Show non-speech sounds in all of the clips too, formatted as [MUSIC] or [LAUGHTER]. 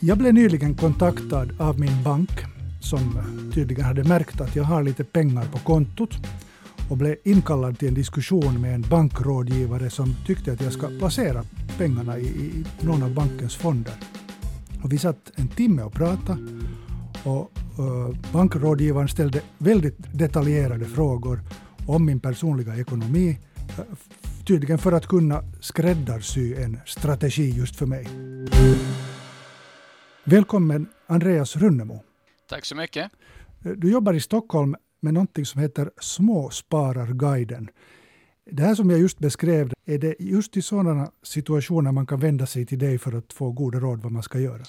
Jag blev nyligen kontaktad av min bank som tydligen hade märkt att jag har lite pengar på kontot och blev inkallad till en diskussion med en bankrådgivare som tyckte att jag ska placera pengarna i, i någon av bankens fonder. Och vi satt en timme och pratade och uh, bankrådgivaren ställde väldigt detaljerade frågor om min personliga ekonomi, uh, tydligen för att kunna skräddarsy en strategi just för mig. Välkommen Andreas Runnemo. Tack så mycket. Du jobbar i Stockholm med någonting som heter Småspararguiden. Det här som jag just beskrev, är det just i sådana situationer man kan vända sig till dig för att få goda råd vad man ska göra?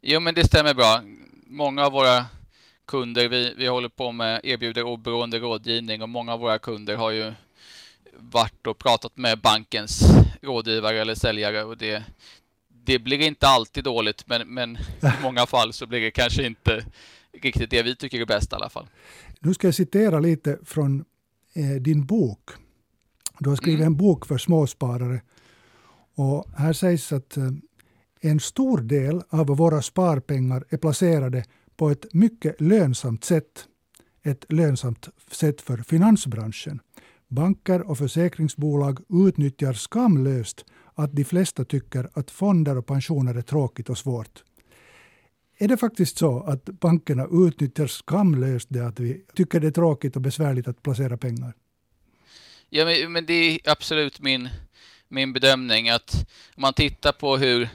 Jo, men det stämmer bra. Många av våra kunder, vi, vi håller på med, erbjuder oberoende rådgivning och många av våra kunder har ju varit och pratat med bankens rådgivare eller säljare och det, det blir inte alltid dåligt, men, men i [LAUGHS] många fall så blir det kanske inte riktigt det vi tycker är bäst i alla fall. Nu ska jag citera lite från eh, din bok. Du har skrivit mm. en bok för småsparare. Och här sägs att eh, en stor del av våra sparpengar är placerade på ett mycket lönsamt sätt. Ett lönsamt sätt för finansbranschen. Banker och försäkringsbolag utnyttjar skamlöst att de flesta tycker att fonder och pensioner är tråkigt och svårt. Är det faktiskt så att bankerna utnyttjar skamlöst det att vi tycker det är tråkigt och besvärligt att placera pengar? Ja, men, men det är absolut min, min bedömning att om man tittar på hur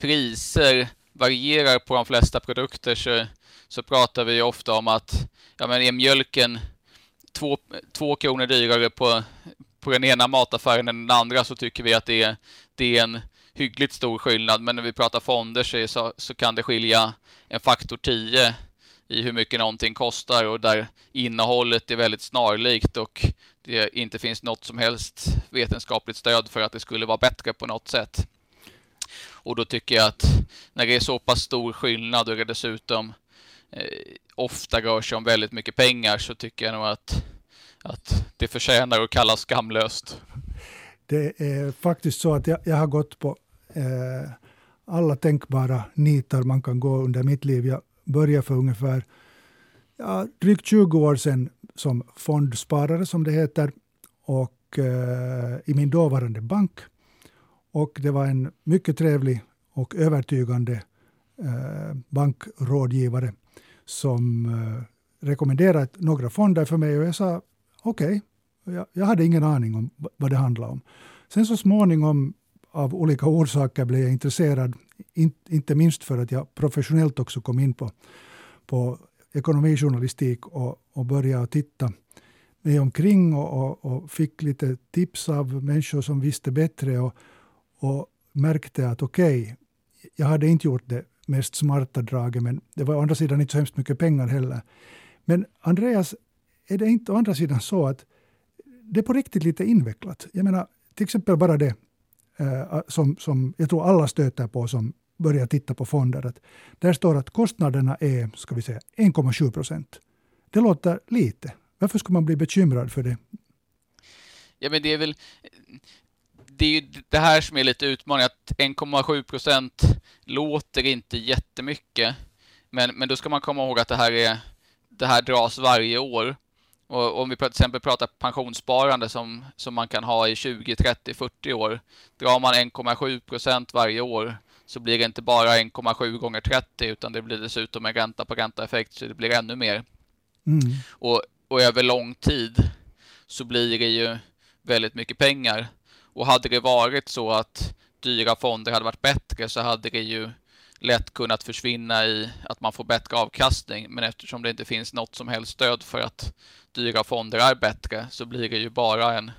priser varierar på de flesta produkter så, så pratar vi ofta om att ja, men är mjölken två, två kronor dyrare på, på den ena mataffären än den andra så tycker vi att det är, det är en hyggligt stor skillnad. Men när vi pratar fonder så, så, så kan det skilja en faktor 10 i hur mycket någonting kostar och där innehållet är väldigt snarlikt och det inte finns något som helst vetenskapligt stöd för att det skulle vara bättre på något sätt. Och då tycker jag att när det är så pass stor skillnad och det dessutom eh, ofta rör sig om väldigt mycket pengar så tycker jag nog att, att det förtjänar att kallas skamlöst. Det är faktiskt så att jag, jag har gått på eh, alla tänkbara nitar man kan gå under mitt liv. Jag började för ungefär ja, drygt 20 år sedan som fondsparare, som det heter, och eh, i min dåvarande bank. Och det var en mycket trevlig och övertygande eh, bankrådgivare som eh, rekommenderade några fonder för mig och jag sa okej, okay. jag, jag, hade ingen aning om vad det handlade om. Sen så småningom av olika orsaker blev jag intresserad, in, inte minst för att jag professionellt också kom in på, på ekonomijournalistik och, och började titta mig omkring och, och, och, fick lite tips av människor som visste bättre och, och märkte att okej, okay, jag hade inte gjort det mest smarta draget, men det var å andra sidan inte så hemskt mycket pengar heller. Men Andreas, är det inte å andra sidan så att det är på riktigt lite invecklat? Jag menar, till exempel bara det eh, som, som jag tror alla stöter på som börjar titta på fonder. Att där står att kostnaderna är ska vi säga 1,7 procent. Det låter lite. Varför ska man bli bekymrad för det? Ja, men det är väl det är ju det här som är lite utmaningen, att 1,7 procent låter inte jättemycket. Men, men då ska man komma ihåg att det här, är, det här dras varje år. Och om vi till exempel pratar pensionssparande som, som man kan ha i 20, 30, 40 år. Drar man 1,7 procent varje år så blir det inte bara 1,7 gånger 30 utan det blir dessutom en ränta på ränta-effekt så det blir ännu mer. Mm. Och, och över lång tid så blir det ju väldigt mycket pengar. Och hade det varit så att dyra fonder hade varit bättre så hade det ju lätt kunnat försvinna i att man får bättre avkastning. Men eftersom det inte finns något som helst stöd för att dyra fonder är bättre så blir det ju bara en,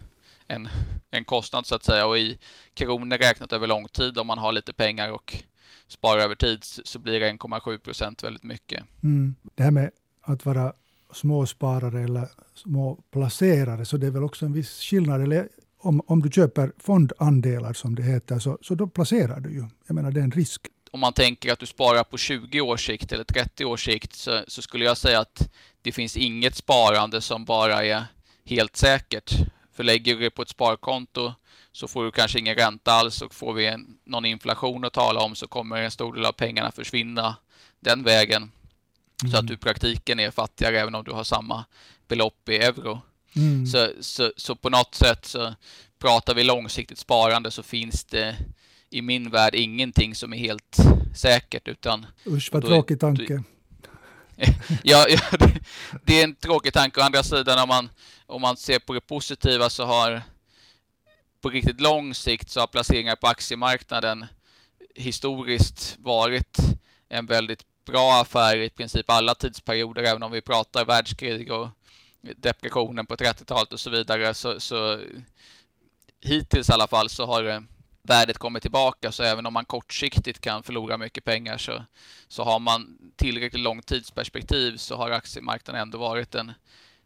en, en kostnad så att säga. Och i kronor räknat över lång tid om man har lite pengar och sparar över tid så blir det 1,7 procent väldigt mycket. Mm. Det här med att vara småsparare eller småplacerare, så det är väl också en viss skillnad. Eller om, om du köper fondandelar som det heter, så, så då placerar du ju. Jag menar, det är en risk. Om man tänker att du sparar på 20 års sikt eller 30 års sikt så, så skulle jag säga att det finns inget sparande som bara är helt säkert. För lägger du det på ett sparkonto så får du kanske ingen ränta alls och får vi en, någon inflation att tala om så kommer en stor del av pengarna försvinna den vägen. Mm. Så att mm. du i praktiken är fattigare även om du har samma belopp i euro. Mm. Så, så, så på något sätt så pratar vi långsiktigt sparande så finns det i min värld ingenting som är helt säkert utan... Usch vad tråkig tanke. [LAUGHS] ja, ja det, [LAUGHS] det, är en tråkig tanke. Å andra sidan om man, om man ser på det positiva så har på riktigt lång sikt så har placeringar på aktiemarknaden historiskt varit en väldigt bra affär i princip alla tidsperioder, även om vi pratar världskrig och depressionen på 30-talet och så vidare. Så, så hittills i alla fall så har värdet kommer tillbaka, så även om man kortsiktigt kan förlora mycket pengar så, så har man tillräckligt långt tidsperspektiv så har aktiemarknaden ändå varit en,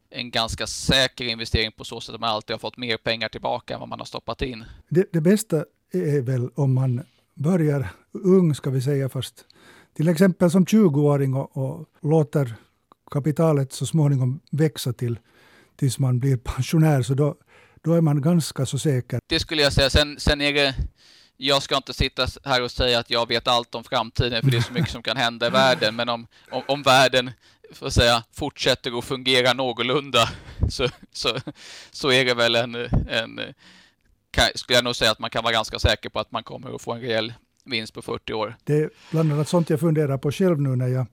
en ganska säker investering på så sätt att man alltid har fått mer pengar tillbaka än vad man har stoppat in. Det, det bästa är väl om man börjar ung, ska vi säga först, till exempel som 20-åring och, och låter kapitalet så småningom växa till tills man blir pensionär, så då, då är man ganska så säker. Det skulle jag säga. Sen, sen är det, jag ska inte sitta här och säga att jag vet allt om framtiden, för det är så mycket som kan hända i [LAUGHS] världen, men om, om, om världen får säga, fortsätter att fungera någorlunda så, så, så är det väl en, en kan, skulle jag nog säga att man kan vara ganska säker på att man kommer att få en rejäl vinst på 40 år. Det är bland annat sånt jag funderar på själv nu när jag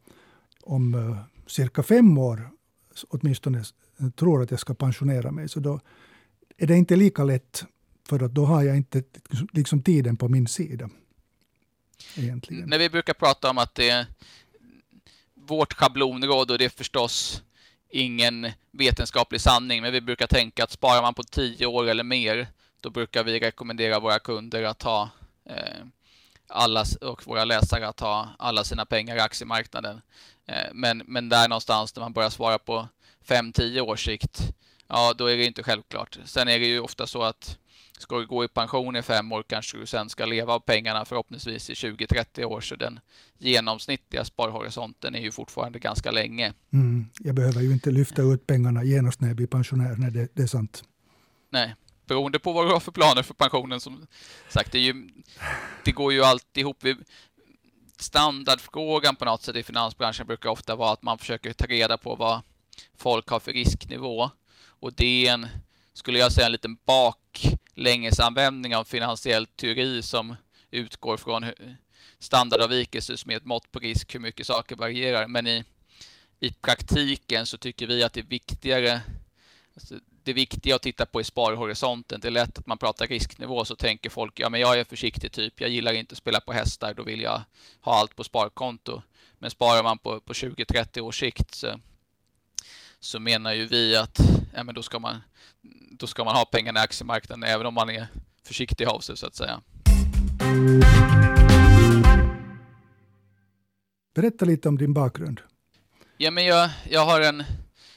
om uh, cirka fem år åtminstone tror att jag ska pensionera mig. Så då är det inte lika lätt, för att då har jag inte liksom tiden på min sida. Egentligen. När vi brukar prata om att det är vårt schablonråd och det är förstås ingen vetenskaplig sanning, men vi brukar tänka att sparar man på tio år eller mer, då brukar vi rekommendera våra kunder att ha eh, alla, och våra läsare att ha alla sina pengar i aktiemarknaden. Eh, men, men där någonstans när man börjar svara på 5-10 års sikt, ja då är det inte självklart. Sen är det ju ofta så att ska du gå i pension i fem år kanske du sen ska leva av pengarna förhoppningsvis i 20-30 år. Så den genomsnittliga sparhorisonten är ju fortfarande ganska länge. Mm, jag behöver ju inte lyfta ut pengarna genast när jag blir pensionär, när det, det är sant. Nej, beroende på vad du har för planer för pensionen. Som sagt, det, ju, det går ju alltid ihop. Standardfrågan på något sätt i finansbranschen brukar ofta vara att man försöker ta reda på vad folk har för risknivå. Och det är en, skulle jag säga, en liten baklängesanvändning av finansiell teori som utgår från standardavvikelser som är ett mått på risk, hur mycket saker varierar. Men i, i praktiken så tycker vi att det är viktigare alltså det viktiga att titta på är sparhorisonten. Det är lätt att man pratar risknivå så tänker folk, ja men jag är försiktig typ, jag gillar inte att spela på hästar, då vill jag ha allt på sparkonto. Men sparar man på, på 20-30 års sikt så, så menar ju vi att ja, men då, ska man, då ska man ha pengarna i aktiemarknaden även om man är försiktig av sig så att säga. Berätta lite om din bakgrund. Ja, men jag, jag har en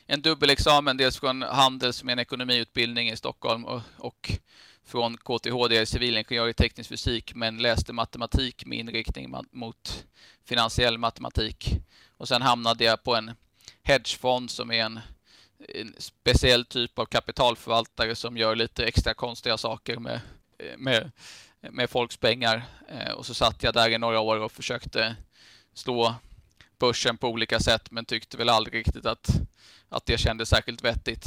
en dubbelexamen, dels från Handels är en ekonomiutbildning i Stockholm och, och från KTH, det är civilingenjör i teknisk fysik, men läste matematik med inriktning mot finansiell matematik. Och sen hamnade jag på en hedgefond som är en, en speciell typ av kapitalförvaltare som gör lite extra konstiga saker med, eh, med, med folks pengar. Eh, och så satt jag där i några år och försökte slå börsen på olika sätt, men tyckte väl aldrig riktigt att att det kändes särskilt vettigt.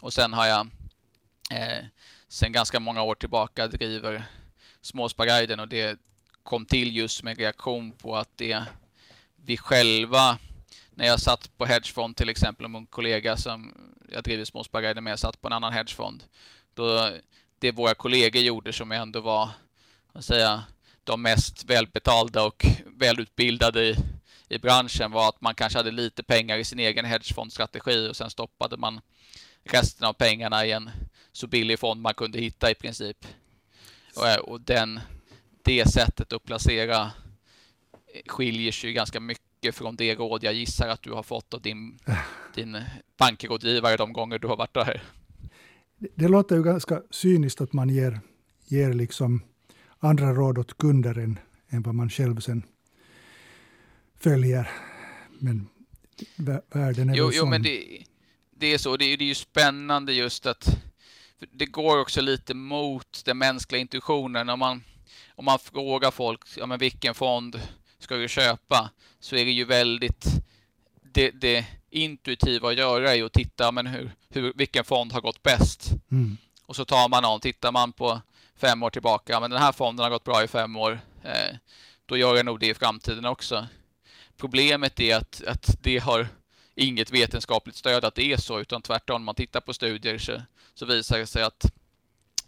Och sen har jag eh, sen ganska många år tillbaka driver Småsparguiden och det kom till just med reaktion på att det vi själva, när jag satt på hedgefond till exempel, med en kollega som jag driver Småsparguiden med, satt på en annan hedgefond, då det våra kollegor gjorde som ändå var, vad säga, de mest välbetalda och välutbildade i, i branschen var att man kanske hade lite pengar i sin egen hedgefondstrategi och sen stoppade man resten av pengarna i en så billig fond man kunde hitta i princip. Och, och den, det sättet att placera eh, skiljer sig ganska mycket från det råd jag gissar att du har fått av din, din bankrådgivare de gånger du har varit där. Det, det låter ju ganska cyniskt att man ger, ger liksom andra råd åt kunder än, än vad man själv sen följer. Men världen är jo, väl jo, men det, det, är så. Det, det är ju spännande just att det går också lite mot den mänskliga intuitionen. Om man, om man frågar folk ja, men vilken fond ska du köpa, så är det ju väldigt det, det intuitiva att göra är att titta men hur, hur, vilken fond har gått bäst. Mm. Och så tar man någon, tittar man på fem år tillbaka, men den här fonden har gått bra i fem år, eh, då gör jag nog det i framtiden också. Problemet är att, att det har inget vetenskapligt stöd att det är så, utan tvärtom, om man tittar på studier så, så visar det sig att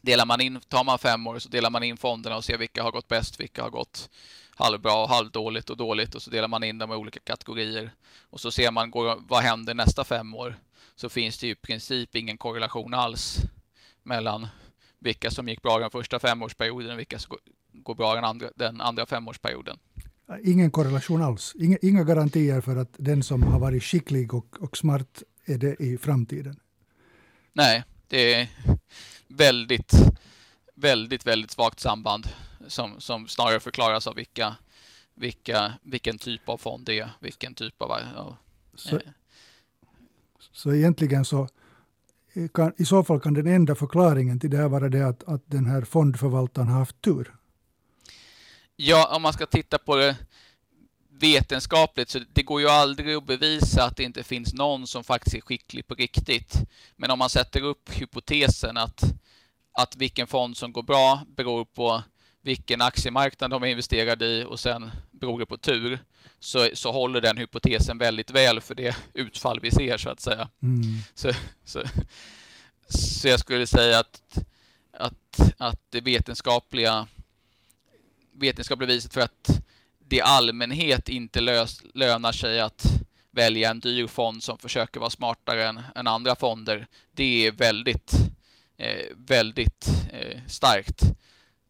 delar man in, tar man fem år så delar man in fonderna och ser vilka har gått bäst, vilka har gått halvbra, halvdåligt och dåligt och så delar man in dem i olika kategorier. Och så ser man vad händer nästa fem år. Så finns det ju i princip ingen korrelation alls mellan vilka som gick bra den första femårsperioden och vilka som går bra den andra, den andra femårsperioden. Ingen korrelation alls? Inga, inga garantier för att den som har varit skicklig och, och smart är det i framtiden? Nej, det är väldigt, väldigt, väldigt svagt samband som, som snarare förklaras av vilka, vilka, vilken typ av fond det är, vilken typ av... Ja, så, eh. så egentligen så kan, i så fall kan den enda förklaringen till det här vara det att, att den här fondförvaltaren har haft tur? Ja, om man ska titta på det vetenskapligt, så det går ju aldrig att bevisa att det inte finns någon som faktiskt är skicklig på riktigt. Men om man sätter upp hypotesen att, att vilken fond som går bra beror på vilken aktiemarknad de är investerade i och sen beror det på tur, så, så håller den hypotesen väldigt väl för det utfall vi ser så att säga. Mm. Så, så, så jag skulle säga att, att, att det vetenskapliga vetenskapliga beviset för att det i allmänhet inte lös, lönar sig att välja en dyr fond som försöker vara smartare än, än andra fonder, det är väldigt, eh, väldigt eh, starkt.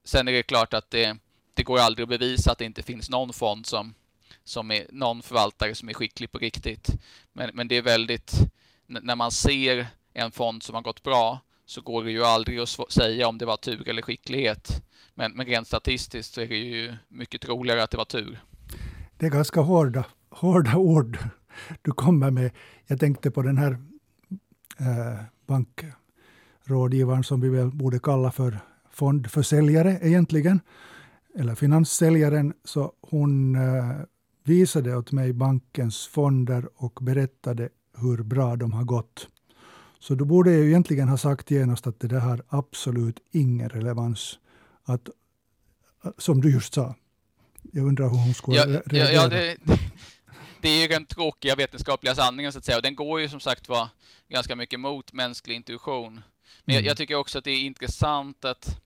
Sen är det klart att det, det går aldrig att bevisa att det inte finns någon fond som, som är någon förvaltare som är skicklig på riktigt. Men, men det är väldigt, när man ser en fond som har gått bra så går det ju aldrig att säga om det var tur eller skicklighet. Men, men rent statistiskt så är det ju mycket troligare att det var tur. Det är ganska hårda, hårda ord du kommer med. Jag tänkte på den här eh, bankrådgivaren som vi väl borde kalla för fondförsäljare egentligen, eller finanssäljaren, så hon eh, visade åt mig bankens fonder och berättade hur bra de har gått. Så då borde jag egentligen ha sagt genast att det där har absolut ingen relevans. Att, som du just sa. Jag undrar hur hon skulle ja, reagera. Ja, det, [LAUGHS] det är ju den tråkiga vetenskapliga sanningen så att säga. Och den går ju som sagt var ganska mycket mot mänsklig intuition. Men mm. jag, jag, tycker också att det är intressant att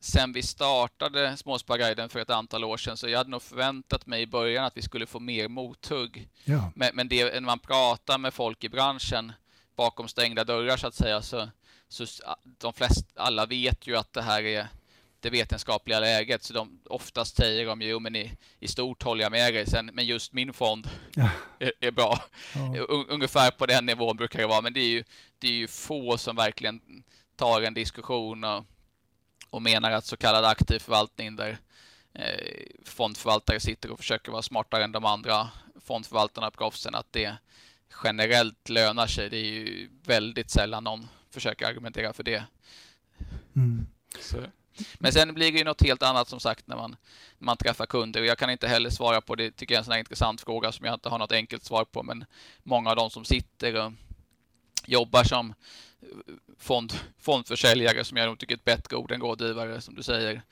sen vi startade Småsparguiden för ett antal år sedan så jag hade nog förväntat mig i början att vi skulle få mer mothugg. Ja. Men, men det, när man pratar med folk i branschen bakom stängda dörrar så att säga så, så de flesta, alla vet ju att det här är det vetenskapliga läget så de oftast säger de ju men i, i stort håller jag med dig sen, men just min fond ja. [LAUGHS] är, är, bra. Ja. [LAUGHS] Ungefär på den nivån brukar det vara men det är ju, det är ju få som verkligen tar en diskussion och och menar att så kallad aktiv förvaltning där eh, fondförvaltare sitter och försöker vara smartare än de andra fondförvaltarna, proffsen, att det generellt lönar sig. Det är ju väldigt sällan någon försöker argumentera för det. Mm. Men sen blir det ju något helt annat som sagt när man, när man träffar kunder. Jag kan inte heller svara på det, tycker jag är en sån här intressant fråga som jag inte har något enkelt svar på, men många av de som sitter och jobbar som fond, fondförsäljare, som jag nog tycker är ett bättre ord än rådgivare, som du säger.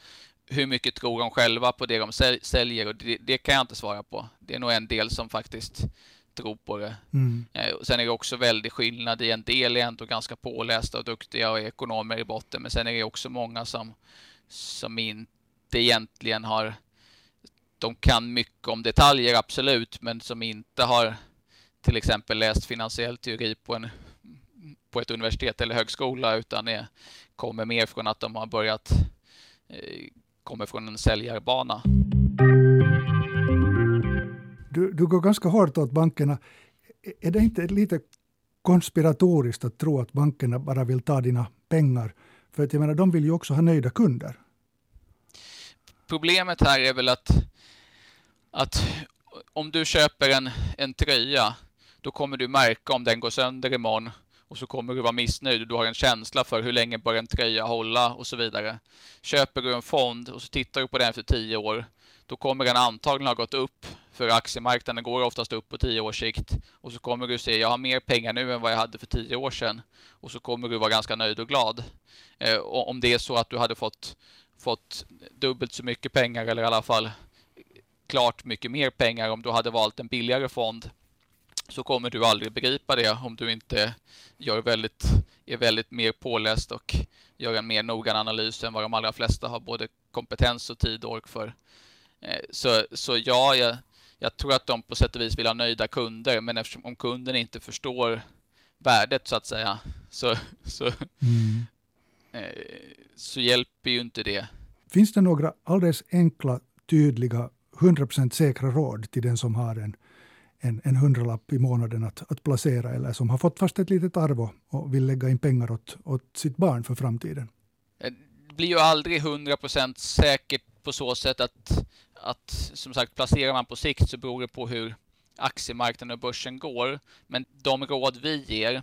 Hur mycket tror de själva på det de säljer? Och det, det, kan jag inte svara på. Det är nog en del som faktiskt tror på det. Mm. Eh, sen är det också väldigt skillnad i en del är ändå ganska pålästa och duktiga och ekonomer i botten, men sen är det också många som, som inte egentligen har de kan mycket om detaljer, absolut, men som inte har till exempel läst finansiell teori på en på ett universitet eller högskola utan är, kommer mer från att de har börjat eh, kommer från en säljarbana. Du, du går ganska hårt åt bankerna. Är det inte lite konspiratoriskt att tro att bankerna bara vill ta dina pengar? För att jag menar, de vill ju också ha nöjda kunder. Problemet här är väl att, att om du köper en, en tröja, då kommer du märka om den går sönder imorgon och så kommer du vara missnöjd. och Du har en känsla för hur länge bör en tröja hålla och så vidare. Köper du en fond och så tittar du på den för tio år, då kommer den antagligen ha gått upp, för aktiemarknaden går oftast upp på tio års sikt. Och så kommer du se, jag har mer pengar nu än vad jag hade för tio år sedan. Och så kommer du vara ganska nöjd och glad. Eh, om det är så att du hade fått, fått dubbelt så mycket pengar, eller i alla fall klart mycket mer pengar om du hade valt en billigare fond så kommer du aldrig begripa det om du inte gör väldigt, är väldigt mer påläst och gör en mer noggrann analys än vad de allra flesta har både kompetens och tid och ork för. Eh, så, så ja, jag, jag tror att de på sätt och vis vill ha nöjda kunder, men eftersom om kunden inte förstår värdet så att säga, så, så, mm. eh, så hjälper ju inte det. Finns det några alldeles enkla, tydliga, 100% säkra råd till den som har en en, en hundralapp i månaden att, att placera eller som har fått fast ett litet arv och vill lägga in pengar åt, åt sitt barn för framtiden? Eh, det blir ju aldrig 100% säkert på så sätt att, att som sagt placerar man på sikt så beror det på hur aktiemarknaden och börsen går. Men de råd vi ger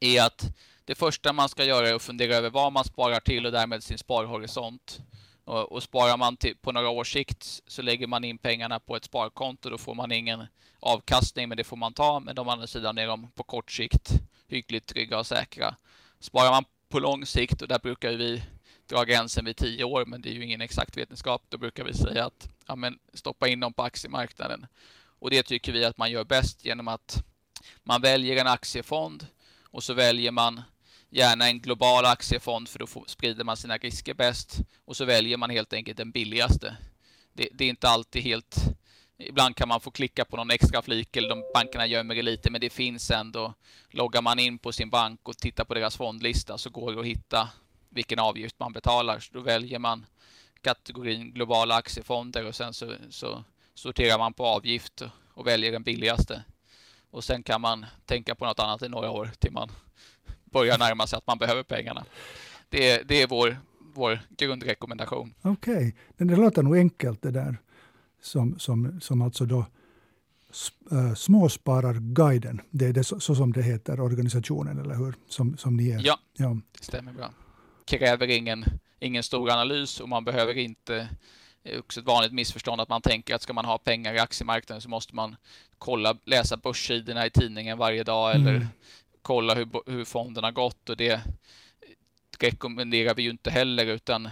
är att det första man ska göra är att fundera över vad man sparar till och därmed sin sparhorisont. Och, och sparar man till, på några års sikt så lägger man in pengarna på ett sparkonto. Då får man ingen avkastning, men det får man ta. Men de andra sidan är de på kort sikt hyggligt trygga och säkra. Sparar man på lång sikt, och där brukar vi dra gränsen vid tio år, men det är ju ingen exakt vetenskap. Då brukar vi säga att ja, men stoppa in dem på aktiemarknaden. Och det tycker vi att man gör bäst genom att man väljer en aktiefond och så väljer man gärna en global aktiefond för då får, sprider man sina risker bäst och så väljer man helt enkelt den billigaste. Det, det, är inte alltid helt... Ibland kan man få klicka på någon extra flik eller de bankerna gömmer det lite men det finns ändå. Loggar man in på sin bank och tittar på deras fondlista så går det att hitta vilken avgift man betalar. Så då väljer man kategorin globala aktiefonder och sen så, så sorterar man på avgift och väljer den billigaste. Och sen kan man tänka på något annat i några år till man börjar närma sig att man behöver pengarna. Det, det är vår, vår grundrekommendation. Okej, okay. det låter nog enkelt det där. Som, som, som alltså då uh, Småspararguiden, det är det så, så, som det heter, organisationen, eller hur? Som, som ni är. Ja, ja, det stämmer bra. Kräver ingen, ingen stor analys och man behöver inte det är också ett vanligt missförstånd att man tänker att ska man ha pengar i aktiemarknaden så måste man kolla, läsa börssidorna i tidningen varje dag mm. eller kolla hur, hur fonden har gått och det rekommenderar vi ju inte heller utan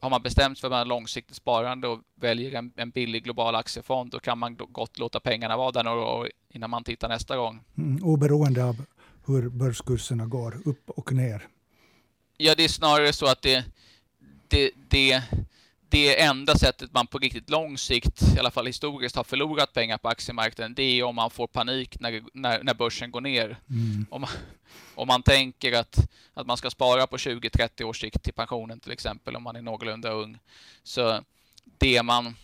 har man bestämt sig för att långsiktigt sparande och väljer en, en, billig global aktiefond, då kan man gott låta pengarna vara där några år innan man tittar nästa gång. Mm, oberoende av hur börskurserna går upp och ner? Ja, det är snarare så att det, det, det det enda sättet man på riktigt lång sikt, i alla fall historiskt, har förlorat pengar på aktiemarknaden, det är om man får panik när, när, när börsen går ner. Mm. Om, man, om man tänker att, att man ska spara på 20-30 års sikt till pensionen till exempel, om man är någorlunda ung. Så det man,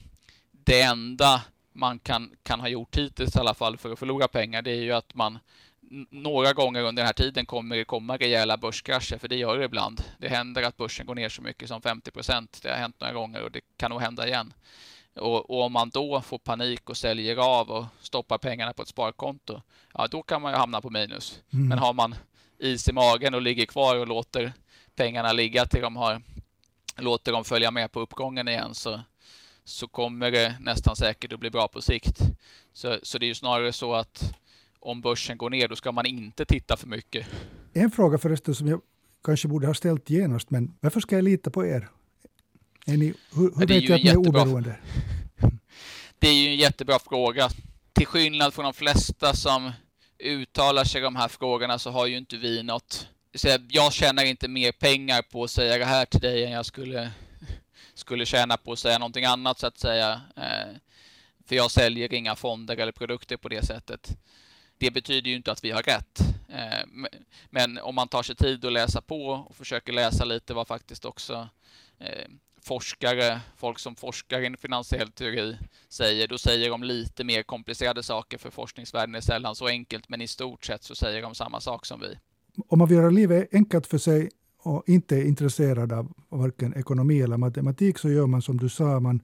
det enda man kan, kan ha gjort hittills i alla fall för att förlora pengar, det är ju att man några gånger under den här tiden kommer det komma rejäla börskrascher, för det gör det ibland. Det händer att börsen går ner så mycket som 50 procent. Det har hänt några gånger och det kan nog hända igen. Och, och, om man då får panik och säljer av och stoppar pengarna på ett sparkonto, ja då kan man ju hamna på minus. Mm. Men har man is i magen och ligger kvar och låter pengarna ligga till de har, låter dem följa med på uppgången igen så, så kommer det nästan säkert att bli bra på sikt. Så, så det är ju snarare så att om börsen går ner, då ska man inte titta för mycket. En fråga förresten som jag kanske borde ha ställt genast, men varför ska jag lita på er? Är ni, hur hur vet jag att ni är oberoende? [LAUGHS] Det är ju en jättebra fråga. Till skillnad från de flesta som uttalar sig i de här frågorna så har ju inte vi något... Jag tjänar inte mer pengar på att säga det här till dig än jag skulle, [LAUGHS] skulle tjäna på att säga någonting annat så att säga. Eh, för jag säljer inga fonder eller produkter på det sättet. Det betyder ju inte att vi har rätt. Eh, men om man tar sig tid att läsa på och försöker läsa lite vad faktiskt också eh, forskare, folk som forskar i finansiell teori säger, då säger de lite mer komplicerade saker för forskningsvärlden är sällan så enkelt, men i stort sett så säger de samma sak som vi. Om man vill göra livet enkelt för sig och inte är intresserad av varken ekonomi eller matematik så gör man som du sa, man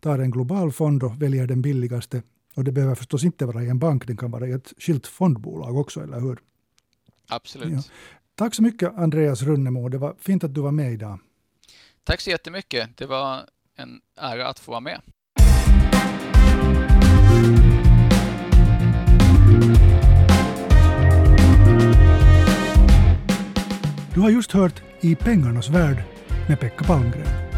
tar en global fond och väljer den billigaste och det behöver förstås inte vara i en bank, det kan vara i ett skilt fondbolag också, eller hur? Absolut. Ja. Tack så mycket Andreas Runnemo. Det var fint att du var med idag. Tack så jättemycket. Det var en ära att få vara med. Du har just hört I pengarnas värld med Pekka Palmgren.